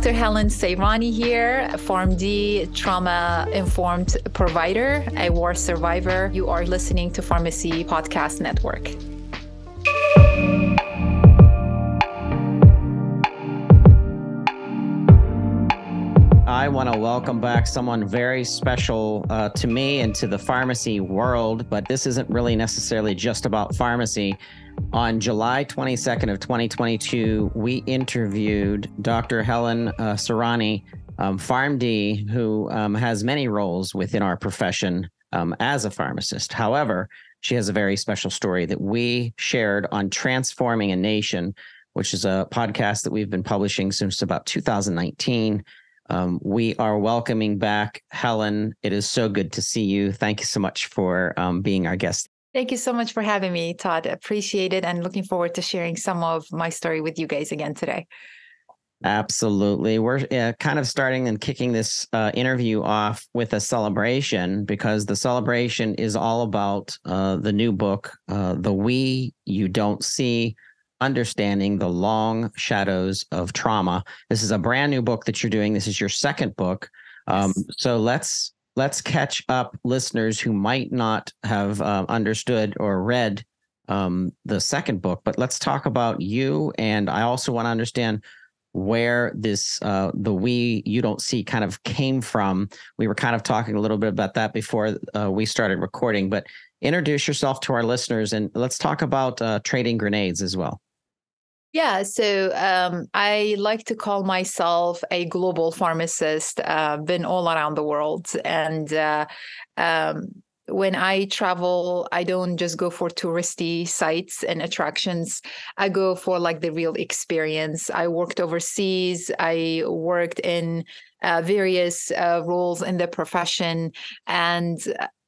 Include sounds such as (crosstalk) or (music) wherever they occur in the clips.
Dr. Helen Sairany here, PharmD trauma informed provider, a war survivor. You are listening to Pharmacy Podcast Network. I want to welcome back someone very special uh, to me and to the pharmacy world, but this isn't really necessarily just about pharmacy. On July 22nd of 2022, we interviewed Dr. Helen uh, Sairany, um, PharmD, who um, has many roles within our profession um, as a pharmacist. However, she has a very special story that we shared on Transforming a Nation, which is a podcast that we've been publishing since about 2019. Um, we are welcoming back Helen. It is so good to see you. Thank you so much for um, being our guest. Thank you so much for having me, Todd. Appreciate it and looking forward to sharing some of my story with you guys again today. Absolutely. We're uh, kind of starting and kicking this uh, interview off with a celebration because the celebration is all about uh, the new book, uh, The We You Don't See Understanding the Long Shadows of Trauma. This is a brand new book that you're doing. This is your second book. Um, yes. So let's let's catch up listeners who might not have uh, understood or read um, the second book, but let's talk about you. And I also want to understand where this uh, the we you don't see kind of came from. We were kind of talking a little bit about that before uh, we started recording, but introduce yourself to our listeners and let's talk about uh, trading grenades as well. Yeah, so um, I like to call myself a global pharmacist. Uh, been all around the world, and uh, um, when I travel, I don't just go for touristy sites and attractions. I go for like the real experience. I worked overseas. I worked in uh, various uh, roles in the profession, and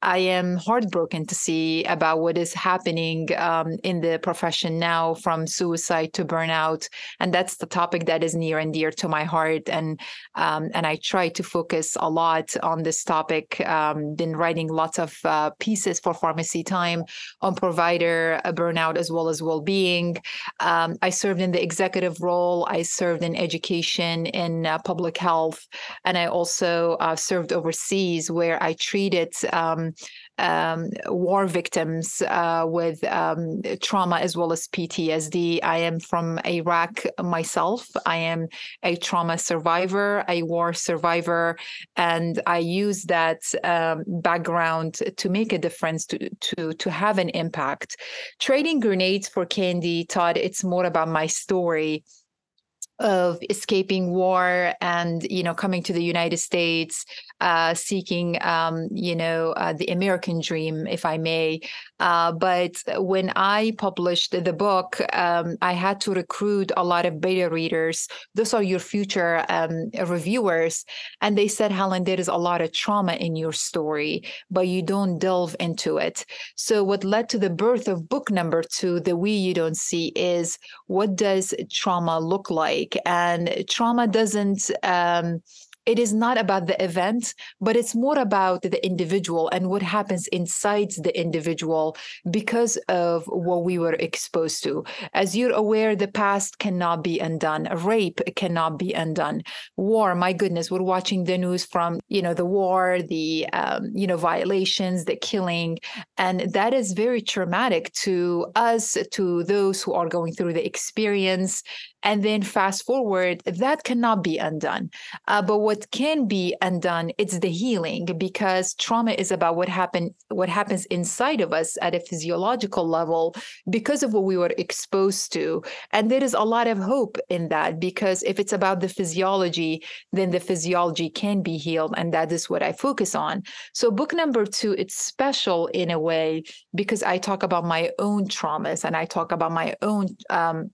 I am heartbroken to see about what is happening um, in the profession now, from suicide to burnout, and that's the topic that is near and dear to my heart. And um, and I try to focus a lot on this topic. Um, been writing lots of uh, pieces for Pharmacy Time on provider uh, burnout as well as well-being. Um, I served in the executive role. I served in education in uh, public health, and I also uh, served overseas where I treated. Um, um, war victims uh, with um, trauma as well as PTSD. I am from Iraq myself. I am a trauma survivor, a war survivor, and I use that um, background to make a difference, to, to, to have an impact. Trading grenades for candy, Todd, it's more about my story of escaping war and you know coming to the united states uh, seeking, um, you know, uh, the American dream, if I may. Uh, but when I published the book, um, I had to recruit a lot of beta readers. Those are your future um, reviewers. And they said, Helen, there is a lot of trauma in your story, but you don't delve into it. So, what led to the birth of book number two, The We You Don't See, is what does trauma look like? And trauma doesn't, um, it is not about the event, but it's more about the individual and what happens inside the individual because of what we were exposed to. As you're aware, the past cannot be undone. Rape cannot be undone. War, my goodness, we're watching the news from you know the war, the um, you know violations, the killing, and that is very traumatic to us, to those who are going through the experience and then fast forward that cannot be undone. Uh, but what can be undone it's the healing because trauma is about what happened what happens inside of us at a physiological level because of what we were exposed to. And there is a lot of hope in that because if it's about the physiology then the physiology can be healed and that is what i focus on. So book number two it's special in a way because i talk about my own traumas and i talk about my own um,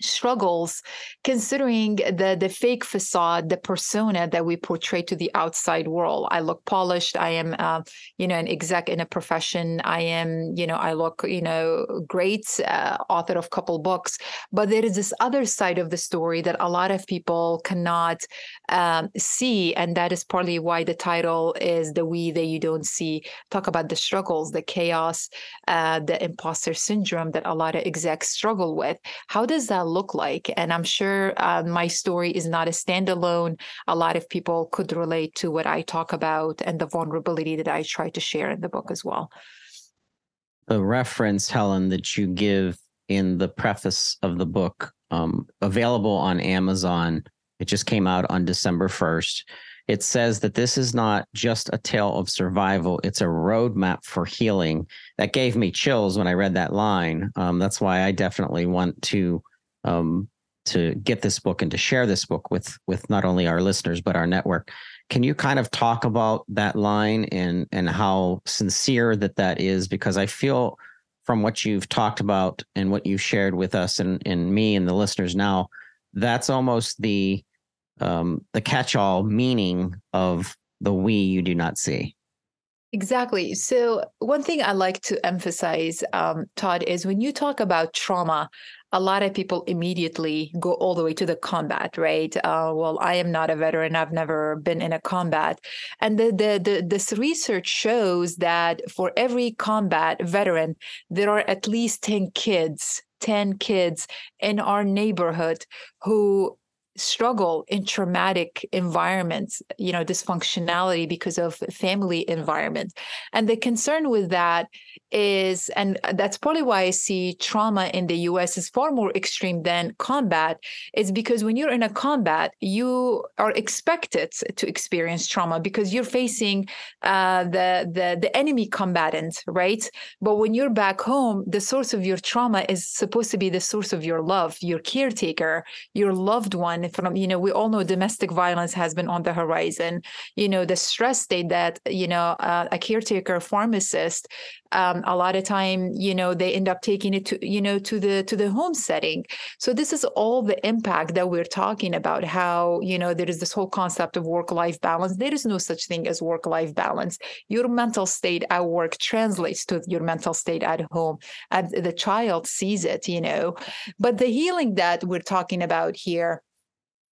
struggles considering the the fake facade the persona that we portray to the outside world. I look polished i am uh, you know an exec in a profession. I am you know i look you know great uh, author of couple books. But there is this other side of the story that a lot of people cannot um, see and that is partly why the title is the we that you don't see. Talk about the struggles the chaos uh, the imposter syndrome that a lot of execs struggle with. How does that look like. And I'm sure uh, my story is not a standalone. A lot of people could relate to what I talk about and the vulnerability that I try to share in the book as well. The reference, Helen, that you give in the preface of the book, um, available on Amazon. It just came out on December 1st it says that this is not just a tale of survival, it's a roadmap for healing. That gave me chills when I read that line. Um, that's why I definitely want to um, to get this book and to share this book with with not only our listeners but our network. Can you kind of talk about that line and and how sincere that that is? Because I feel from what you've talked about and what you've shared with us and and me and the listeners now, that's almost the um, the catch-all meaning of the we you do not see. Exactly. So, one thing I like to emphasize, um, Todd, is when you talk about trauma, a lot of people immediately go all the way to the combat, right? Uh, well, I am not a veteran; I've never been in a combat, and the, the the this research shows that for every combat veteran, there are at least ten kids, ten kids in our neighborhood who struggle in traumatic environments you know dysfunctionality because of family environment and the concern with that is and that's probably why i see trauma in the us is far more extreme than combat is because when you're in a combat you are expected to experience trauma because you're facing uh, the the the enemy combatant right? But when you're back home the source of your trauma is supposed to be the source of your love your caretaker your loved one from you know we all know domestic violence has been on the horizon. You know the stress state that you know uh, a caretaker pharmacist um, a lot of time you know they end up taking it to you know to the to the home setting. So this is all the impact that we're talking about how you know there is this whole concept of work life balance. There is no such thing as work life balance. Your mental state at work translates to your mental state at home and the child sees it you know. But the healing that we're talking about here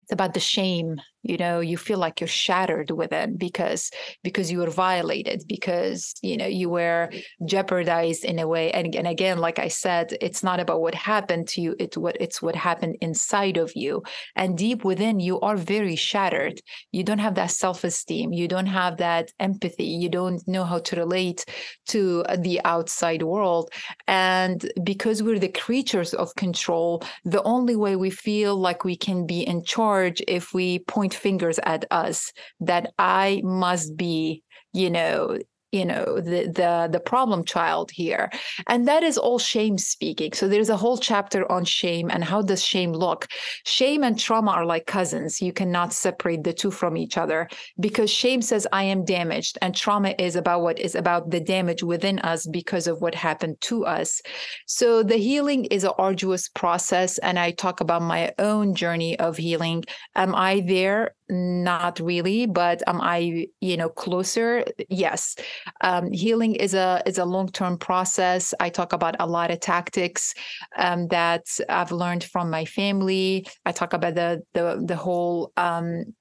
it's about the shame you know you feel like you're shattered within because because you were violated because you know you were jeopardized in a way. And, and again like i said it's not about what happened to you it's what it's what happened inside of you. And deep within you are very shattered. You don't have that self-esteem you don't have that empathy you don't know how to relate to uh, the outside world. And because we're the creatures of control the only way we feel like we can be in charge if we point point fingers at us that I must be, you know, you know the the the problem child here. And that is all shame speaking. So there's a whole chapter on shame and how does shame look. Shame and trauma are like cousins. You cannot separate the two from each other because shame says i am damaged. And trauma is about what is about the damage within us because of what happened to us. So the healing is an arduous process. And i talk about my own journey of healing. Am i there not really but am i you know closer? Yes. Um, healing is a is a long term process. I talk about a lot of tactics um, that i've learned from my family. I talk about the the, the whole um,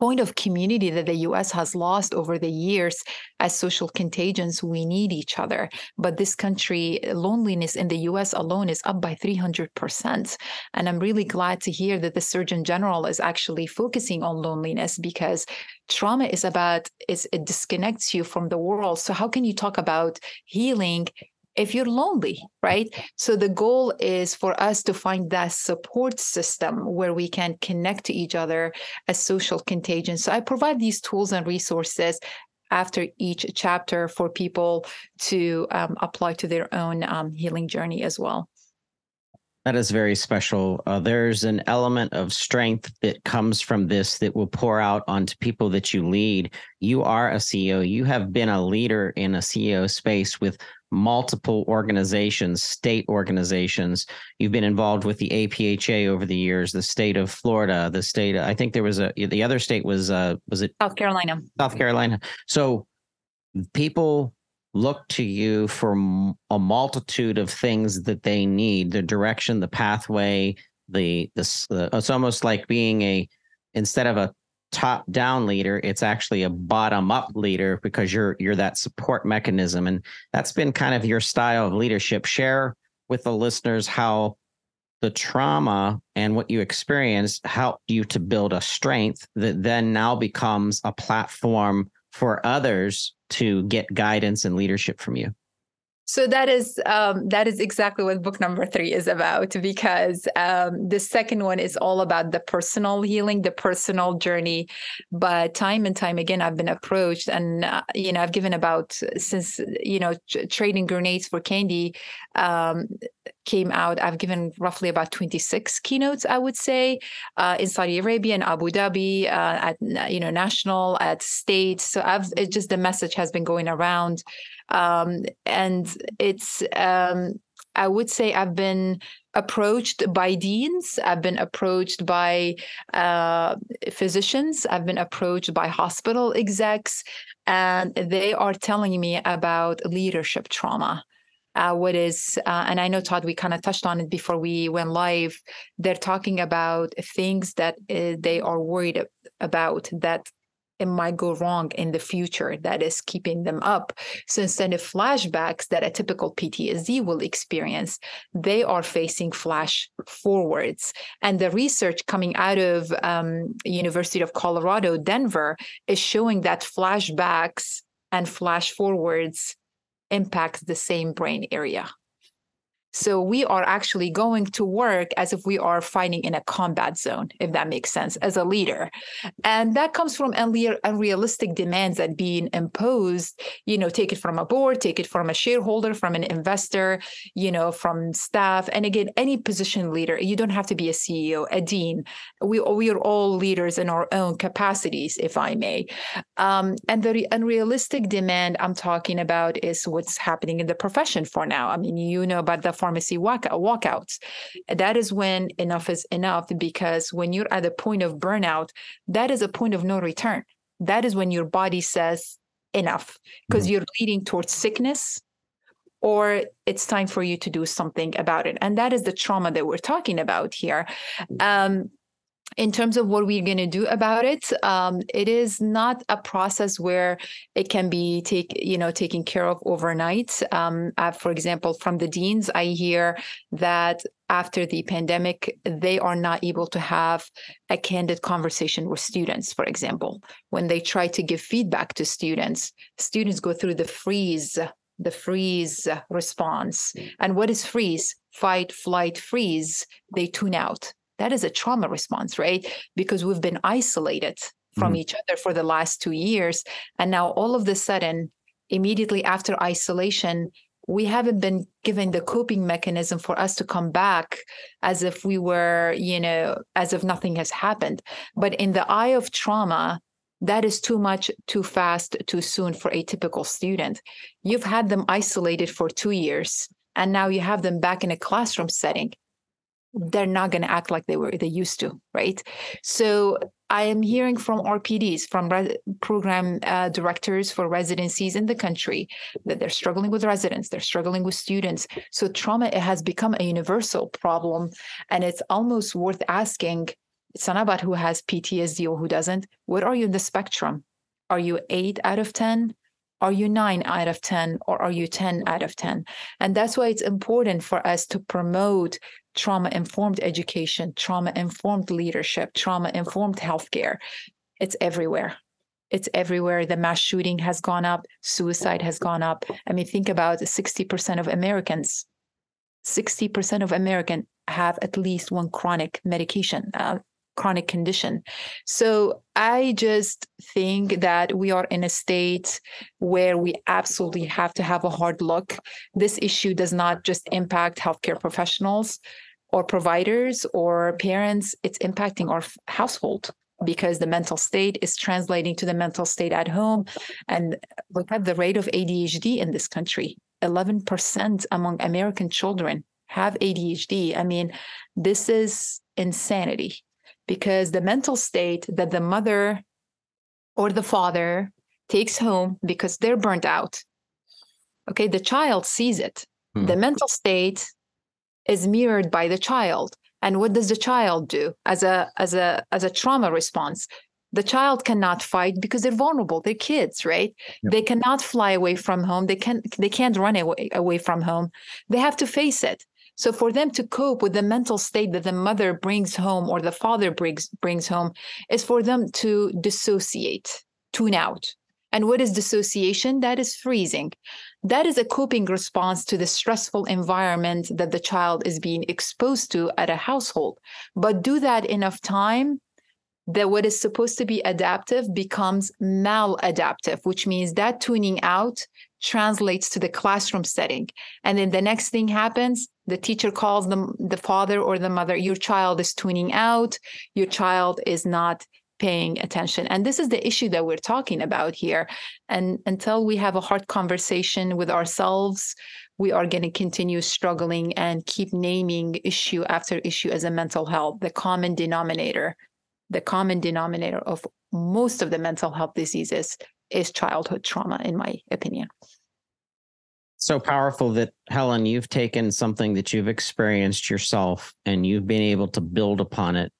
point of community that the US has lost over the years as social contagions. We need each other. But this country, loneliness in the US alone is up by 300%. And I'm really glad to hear that the Surgeon General is actually focusing on loneliness because trauma is about is it disconnects you from the world. So how can you talk about healing if you're lonely, right? So the goal is for us to find that support system where we can connect to each other as social contagion. So I provide these tools and resources after each chapter for people to um, apply to their own um, healing journey as well. That is very special. Uh, there's an element of strength that comes from this that will pour out onto people that you lead. You are a CEO. You have been a leader in a CEO space with multiple organizations, state organizations. You've been involved with the APHA over the years, the state of Florida, the state. I think there was a the other state was uh was it South Carolina. South Carolina. So people look to you for a multitude of things that they need the direction the pathway the this it's almost like being a instead of a top down leader it's actually a bottom up leader because you're you're that support mechanism. And that's been kind of your style of leadership. Share with the listeners how the trauma and what you experienced helped you to build a strength that then now becomes a platform for others to get guidance and leadership from you so that is um, that is exactly what book number three is about because um, the second one is all about the personal healing, the personal journey. But time and time again, I've been approached, and uh, you know, I've given about since you know trading grenades for candy um, came out. I've given roughly about twenty six keynotes, I would say, uh, in Saudi Arabia and Abu Dhabi, uh, at you know national, at state. So I've it just the message has been going around. Um, and it's, um, I would say I've been approached by deans, I've been approached by uh, physicians, I've been approached by hospital execs, and they are telling me about leadership trauma. Uh, what is, uh, and I know Todd, we kind of touched on it before we went live. They're talking about things that uh, they are worried about that it might go wrong in the future that is keeping them up. So instead of flashbacks that a typical PTSD will experience, they are facing flash forwards. And the research coming out of um, University of Colorado, Denver, is showing that flashbacks and flash forwards impacts the same brain area. So we are actually going to work as if we are fighting in a combat zone, if that makes sense, as a leader. And that comes from unrealistic demands that being imposed, you know, take it from a board, take it from a shareholder, from an investor, you know, from staff. And again, any position leader, you don't have to be a CEO, a dean. We, we are all leaders in our own capacities, if I may. Um, and the unrealistic demand I'm talking about is what's happening in the profession for now. I mean, you know about the pharmacy walk- walkouts. That is when enough is enough because when you're at the point of burnout, that is a point of no return. That is when your body says enough because mm-hmm. you're leading towards sickness or it's time for you to do something about it. And that is the trauma that we're talking about here. Um, in terms of what we're going to do about it um, it is not a process where it can be take you know taken care of overnight. Um, uh, for example from the deans i hear that after the pandemic they are not able to have a candid conversation with students for example. When they try to give feedback to students students go through the freeze the freeze response. And what is freeze? Fight flight freeze. They tune out that is a trauma response, right? Because we've been isolated from mm each other for the last two years. And now all of the sudden, immediately after isolation, we haven't been given the coping mechanism for us to come back as if we were, you know, as if nothing has happened. But in the eye of trauma, that is too much, too fast, too soon for a typical student. You've had them isolated for two years, and now you have them back in a classroom setting they're not going to act like they were they used to right? So i am hearing from rpds from re- program uh, directors for residencies in the country that they're struggling with residents they're struggling with students. So trauma it has become a universal problem and it's almost worth asking it's not about who has ptsd or who doesn't what are you in the spectrum? Are you 8 out of 10 are you 9 out of 10 or are you 10 out of 10 and that's why it's important for us to promote trauma informed education, trauma informed leadership, trauma informed healthcare. It's everywhere. It's everywhere. The mass shooting has gone up, suicide has gone up. I mean, think about 60% of Americans, 60% of Americans have at least one chronic medication, uh, chronic condition. So I just think that we are in a state where we absolutely have to have a hard look. This issue does not just impact healthcare professionals or providers or parents, it's impacting our household because the mental state is translating to the mental state at home. And look at the rate of ADHD in this country 11% among American children have ADHD. I mean, this is insanity because the mental state that the mother or the father takes home because they're burnt out. Okay the child sees it. Hmm. the mental state is mirrored by the child. And what does the child do as a as a as a trauma response? The child cannot fight because they're vulnerable. They're kids right? Yep. they cannot fly away from home. They can they can't run away away from home. They have to face it So for them to cope with the mental state that the mother brings home or the father brings brings home is for them to dissociate, tune out. And what is dissociation? That is freezing. That is a coping response to the stressful environment that the child is being exposed to at a household. But do that enough time that what is supposed to be adaptive becomes maladaptive, which means that tuning out translates to the classroom setting. And then the next thing happens, the teacher calls the, the father or the mother, your child is tuning out, your child is not paying attention. And this is the issue that we're talking about here. And until we have a hard conversation with ourselves, we are going to continue struggling and keep naming issue after issue as a mental health, the common denominator. The common denominator of most of the mental health diseases is childhood trauma, in my opinion. So powerful that, Helen, you've taken something that you've experienced yourself and you've been able to build upon it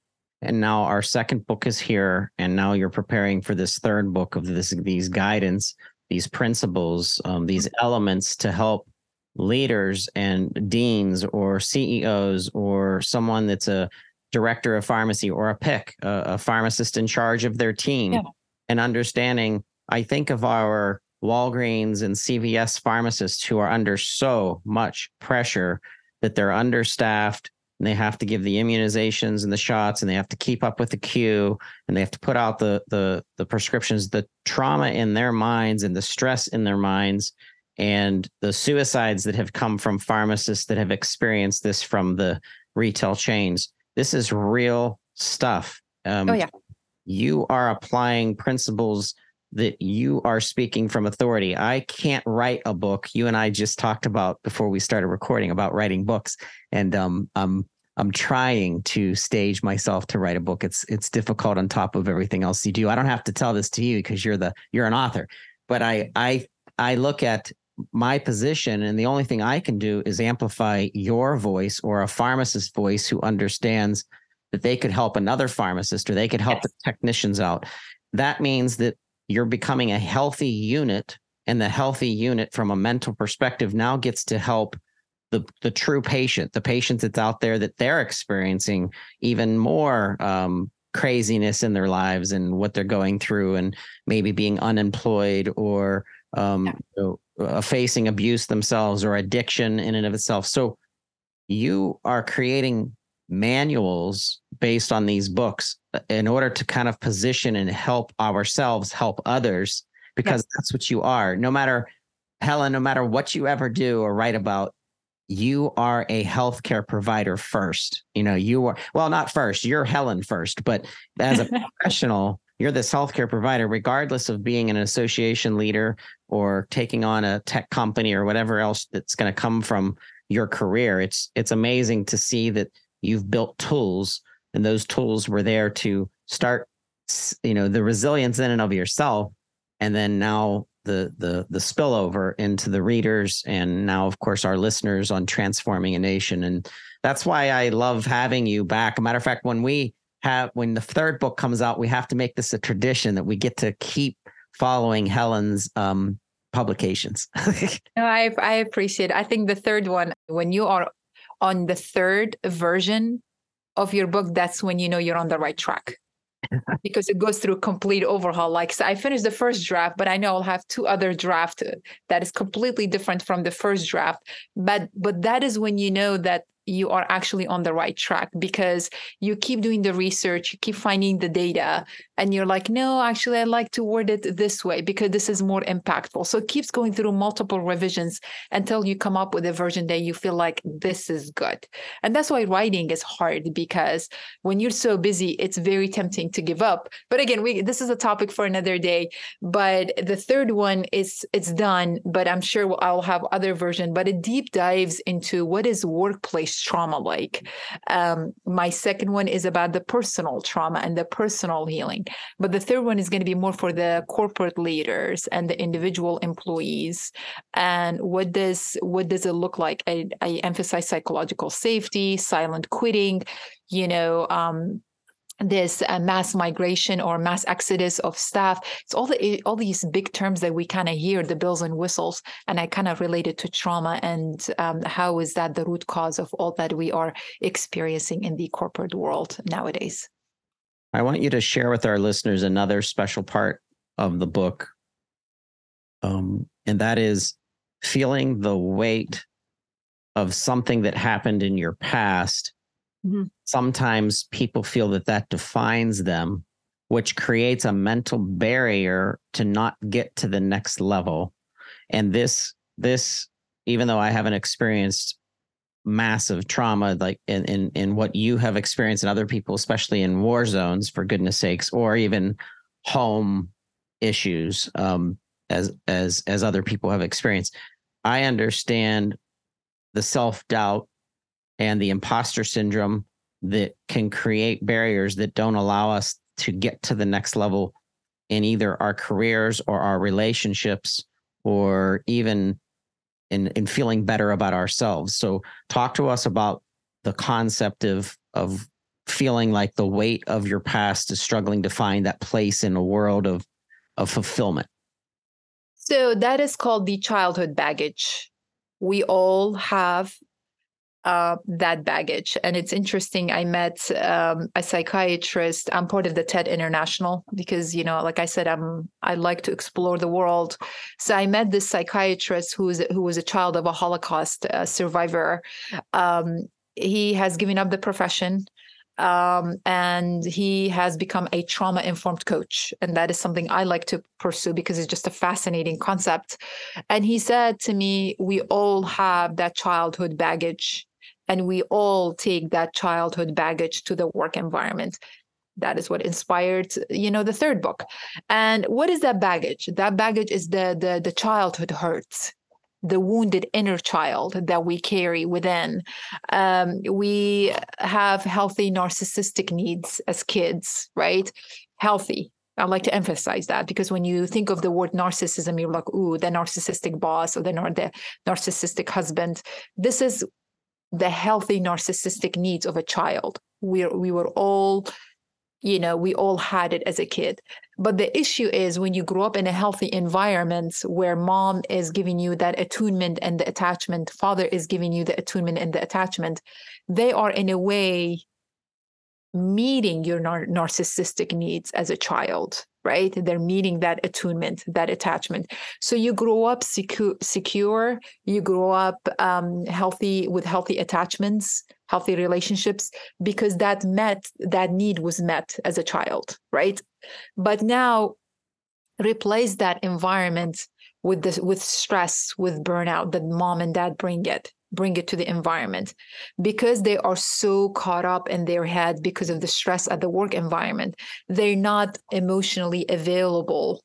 and now our second book is here and now you're preparing for this third book of this these guidance these principles um, these mm-hmm. elements to help leaders and deans or ceos or someone that's a director of pharmacy or a pick a, a pharmacist in charge of their team yeah. and understanding i think of our walgreens and cvs pharmacists who are under so much pressure that they're understaffed and they have to give the immunizations and the shots and they have to keep up with the queue and they have to put out the the the prescriptions the trauma in their minds and the stress in their minds and the suicides that have come from pharmacists that have experienced this from the retail chains this is real stuff um, oh yeah you are applying principles that you are speaking from authority. I can't write a book. You and I just talked about before we started recording about writing books, and um, I'm I'm trying to stage myself to write a book. It's it's difficult on top of everything else you do. I don't have to tell this to you because you're the you're an author, but I I I look at my position and the only thing I can do is amplify your voice or a pharmacist's voice who understands that they could help another pharmacist or they could help yes. the technicians out. That means that you're becoming a healthy unit and the healthy unit from a mental perspective now gets to help the the true patient the patient that's out there that they're experiencing even more um, craziness in their lives and what they're going through and maybe being unemployed or um, yeah. you know, uh, facing abuse themselves or addiction in and of itself. So you are creating manuals based on these books uh, in order to kind of position and help ourselves help others because yes. that's what you are. No matter helen no matter what you ever do or write about you are a healthcare provider first. You know you are well not first you're helen first but as a (laughs) professional you're this healthcare provider regardless of being an association leader or taking on a tech company or whatever else that's going to come from your career it's it's amazing to see that you've built tools and those tools were there to start you know the resilience in and of yourself and then now the the the spillover into the readers and now of course our listeners on transforming a nation and that's why I love having you back. A matter of fact, when we have when the third book comes out, we have to make this a tradition that we get to keep following Helen's um, publications. (laughs) no, I I appreciate. It. I think the third one, when you are on the third version of your book, that's when you know you're on the right track. (laughs) because it goes through a complete overhaul. Like so I finished the first draft, but I know I'll have two other draft that is completely different from the first draft. But but that is when you know that you are actually on the right track because you keep doing the research, you keep finding the data, and you're like, no, actually, I like to word it this way because this is more impactful. So it keeps going through multiple revisions until you come up with a version that you feel like this is good. And that's why writing is hard because when you're so busy, it's very tempting to give up. But again, we this is a topic for another day. But the third one is it's done, but I'm sure I'll have other version. But it deep dives into what is workplace trauma like. Um, my second one is about the personal trauma and the personal healing. But the third one is going to be more for the corporate leaders and the individual employees. And what does what does it look like? I, I emphasize psychological safety, silent quitting, you know, um, this uh, mass migration or mass exodus of staff it's all the all these big terms that we kind of hear the bells and whistles and i kind of related to trauma and um, how is that the root cause of all that we are experiencing in the corporate world nowadays i want you to share with our listeners another special part of the book um, and that is feeling the weight of something that happened in your past Mm-hmm. Sometimes people feel that that defines them, which creates a mental barrier to not get to the next level. And this, this, even though I haven't experienced massive trauma like in, in in what you have experienced and other people especially in war zones for goodness sakes or even home issues um as as as other people have experienced. I understand the self-doubt and the imposter syndrome that can create barriers that don't allow us to get to the next level in either our careers or our relationships or even in in feeling better about ourselves. So talk to us about the concept of of feeling like the weight of your past is struggling to find that place in a world of of fulfillment. So that is called the childhood baggage. We all have uh, that baggage. And it's interesting. I met um, a psychiatrist. I'm part of the TED International because, you know, like I said, I'm I like to explore the world. So I met this psychiatrist who was who was a child of a Holocaust uh, survivor. Um, he has given up the profession. Um, and he has become a trauma informed coach. And that is something I like to pursue because it's just a fascinating concept. And he said to me, We all have that childhood baggage and we all take that childhood baggage to the work environment. That is what inspired you know the third book. And what is that baggage? That baggage is the the, the childhood hurts the wounded inner child that we carry within. Um, we have healthy narcissistic needs as kids right? Healthy. I like to emphasize that because when you think of the word narcissism, you're like, ooh, the narcissistic boss or the, the narcissistic husband. This is the healthy narcissistic needs of a child. We we were all, you know, we all had it as a kid. But the issue is when you grow up in a healthy environment where mom is giving you that attunement and the attachment, father is giving you the attunement and the attachment, they are in a way meeting your nar- narcissistic needs as a child right? They're meeting that attunement that attachment. So you grow up secure secure you grow up um, healthy with healthy attachments healthy relationships because that met that need was met as a child right? But now replace that environment with this with stress with burnout that mom and dad bring it bring it to the environment. Because they are so caught up in their head because of the stress at the work environment they're not emotionally available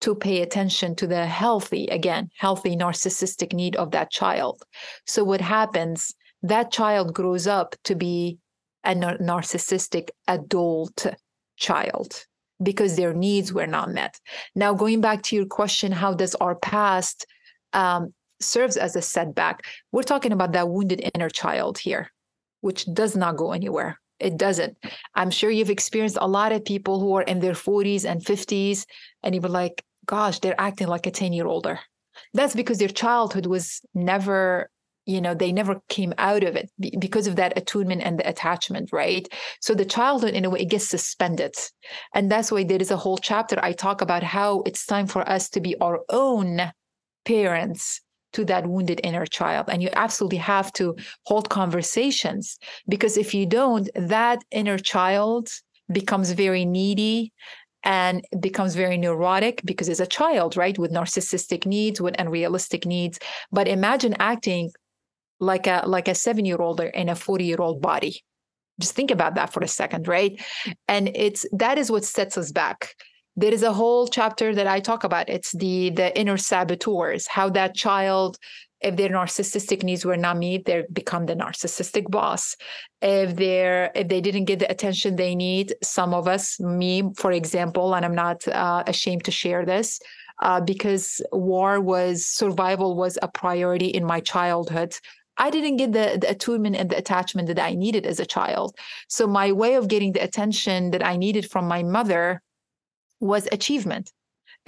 to pay attention to the healthy again healthy narcissistic need of that child. So what happens that child grows up to be a narcissistic adult child because their needs were not met. Now going back to your question how does our past um, serves as a setback. We're talking about that wounded inner child here, which does not go anywhere. It doesn't. I'm sure you've experienced a lot of people who are in their 40s and 50s, and you were like, gosh, they're acting like a 10 year older. That's because their childhood was never, you know, they never came out of it because of that attunement and the attachment, right? So the childhood, in a way, it gets suspended. And that's why there is a whole chapter I talk about how it's time for us to be our own parents to that wounded inner child. And you absolutely have to hold conversations because if you don't, that inner child becomes very needy and becomes very neurotic because it's a child, right? With narcissistic needs, with unrealistic needs. But imagine acting like a like a seven-year-old in a 40-year-old body. Just think about that for a second, right? And it's that is what sets us back there is a whole chapter that I talk about. It's the the inner saboteurs, how that child, if their narcissistic needs were not met, they become the narcissistic boss. If they're if they didn't get the attention they need, some of us, me for example, and I'm not uh, ashamed to share this, uh, because war was survival was a priority in my childhood. I didn't get the, the attunement and the attachment that I needed as a child. So my way of getting the attention that I needed from my mother was achievement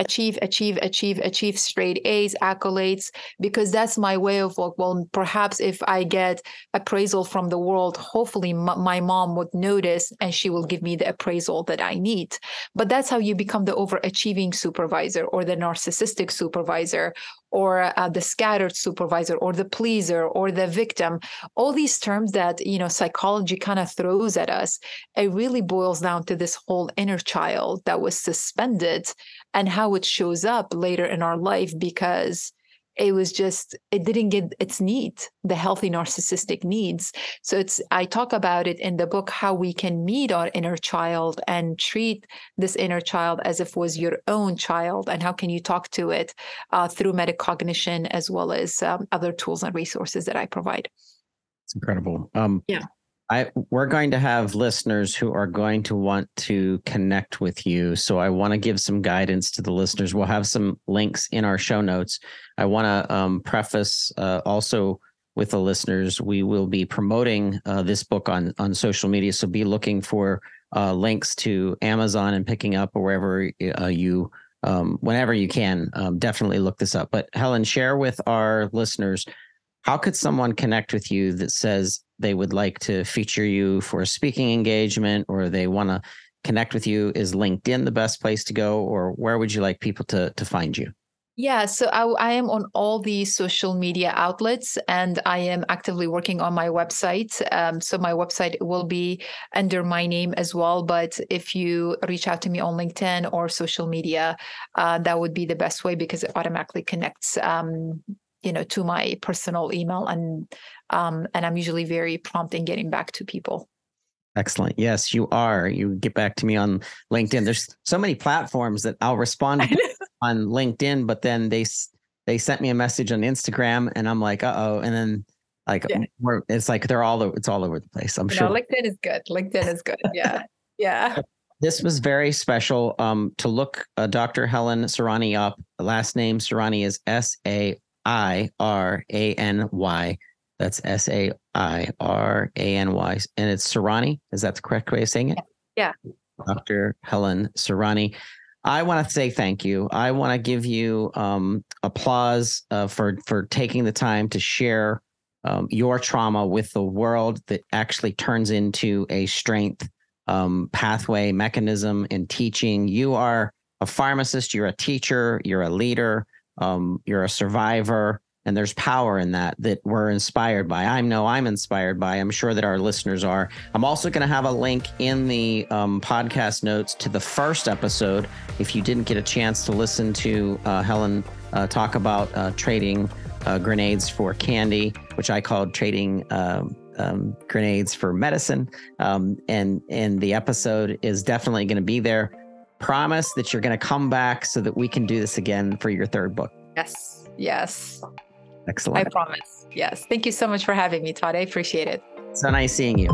achieve, achieve, achieve, achieve straight A's, accolades, because that's my way of work. well, perhaps if I get appraisal from the world, hopefully m- my mom would notice and she will give me the appraisal that I need. But that's how you become the overachieving supervisor or the narcissistic supervisor or uh, the scattered supervisor or the pleaser or the victim all these terms that you know psychology kind of throws at us it really boils down to this whole inner child that was suspended and how it shows up later in our life because it was just it didn't get its need the healthy narcissistic needs. So it's i talk about it in the book how we can meet our inner child and treat this inner child as if it was your own child and how can you talk to it uh, through metacognition as well as um, other tools and resources that i provide. It's incredible. Um, yeah I we're going to have listeners who are going to want to connect with you. So I want to give some guidance to the listeners. We'll have some links in our show notes. I want to um, preface uh, also with the listeners. We will be promoting uh, this book on on social media. So be looking for uh, links to Amazon and picking up or wherever uh, you um, whenever you can. Um, definitely look this up. But Helen, share with our listeners how could someone connect with you that says they would like to feature you for a speaking engagement or they want to connect with you? Is LinkedIn the best place to go, or where would you like people to, to find you? Yeah, so I, I, am on all the social media outlets and I am actively working on my website. Um, so my website will be under my name as well. But if you reach out to me on LinkedIn or social media, uh, that would be the best way because it automatically connects um, you know to my personal email and um, and i'm usually very prompt in getting back to people. Excellent. Yes you are. You get back to me on linkedin. There's so many platforms that i'll respond (laughs) on linkedin but then they they sent me a message on instagram and i'm like uh-oh and then like yeah. it's like they're all it's all over the place i'm sure. Linkedin is good. Linkedin is good. Yeah. Yeah. (laughs) This was very special um, to look uh, dr helen Sairany up. Last name Sairany is s-a I R A N Y. That's S A I R A N Y. And it's Sairany. Is that the correct way of saying it? Yeah. Dr. Helen Sairany. I want to say thank you. I want to give you um, applause uh, for for taking the time to share um, your trauma with the world that actually turns into a strength um, pathway mechanism in teaching. You are a pharmacist. You're a teacher. You're a leader um, you're a survivor and there's power in that that we're inspired by i know i'm inspired by i'm sure that our listeners are i'm also going to have a link in the um, podcast notes to the first episode if you didn't get a chance to listen to uh, helen uh, talk about uh, trading uh, grenades for candy which i called trading um, um, grenades for medicine um, and and the episode is definitely going to be there promise that you're going to come back so that we can do this again for your third book. Yes. Yes. Excellent. I promise. Yes. Thank you so much for having me, Todd. I appreciate it. So nice seeing you.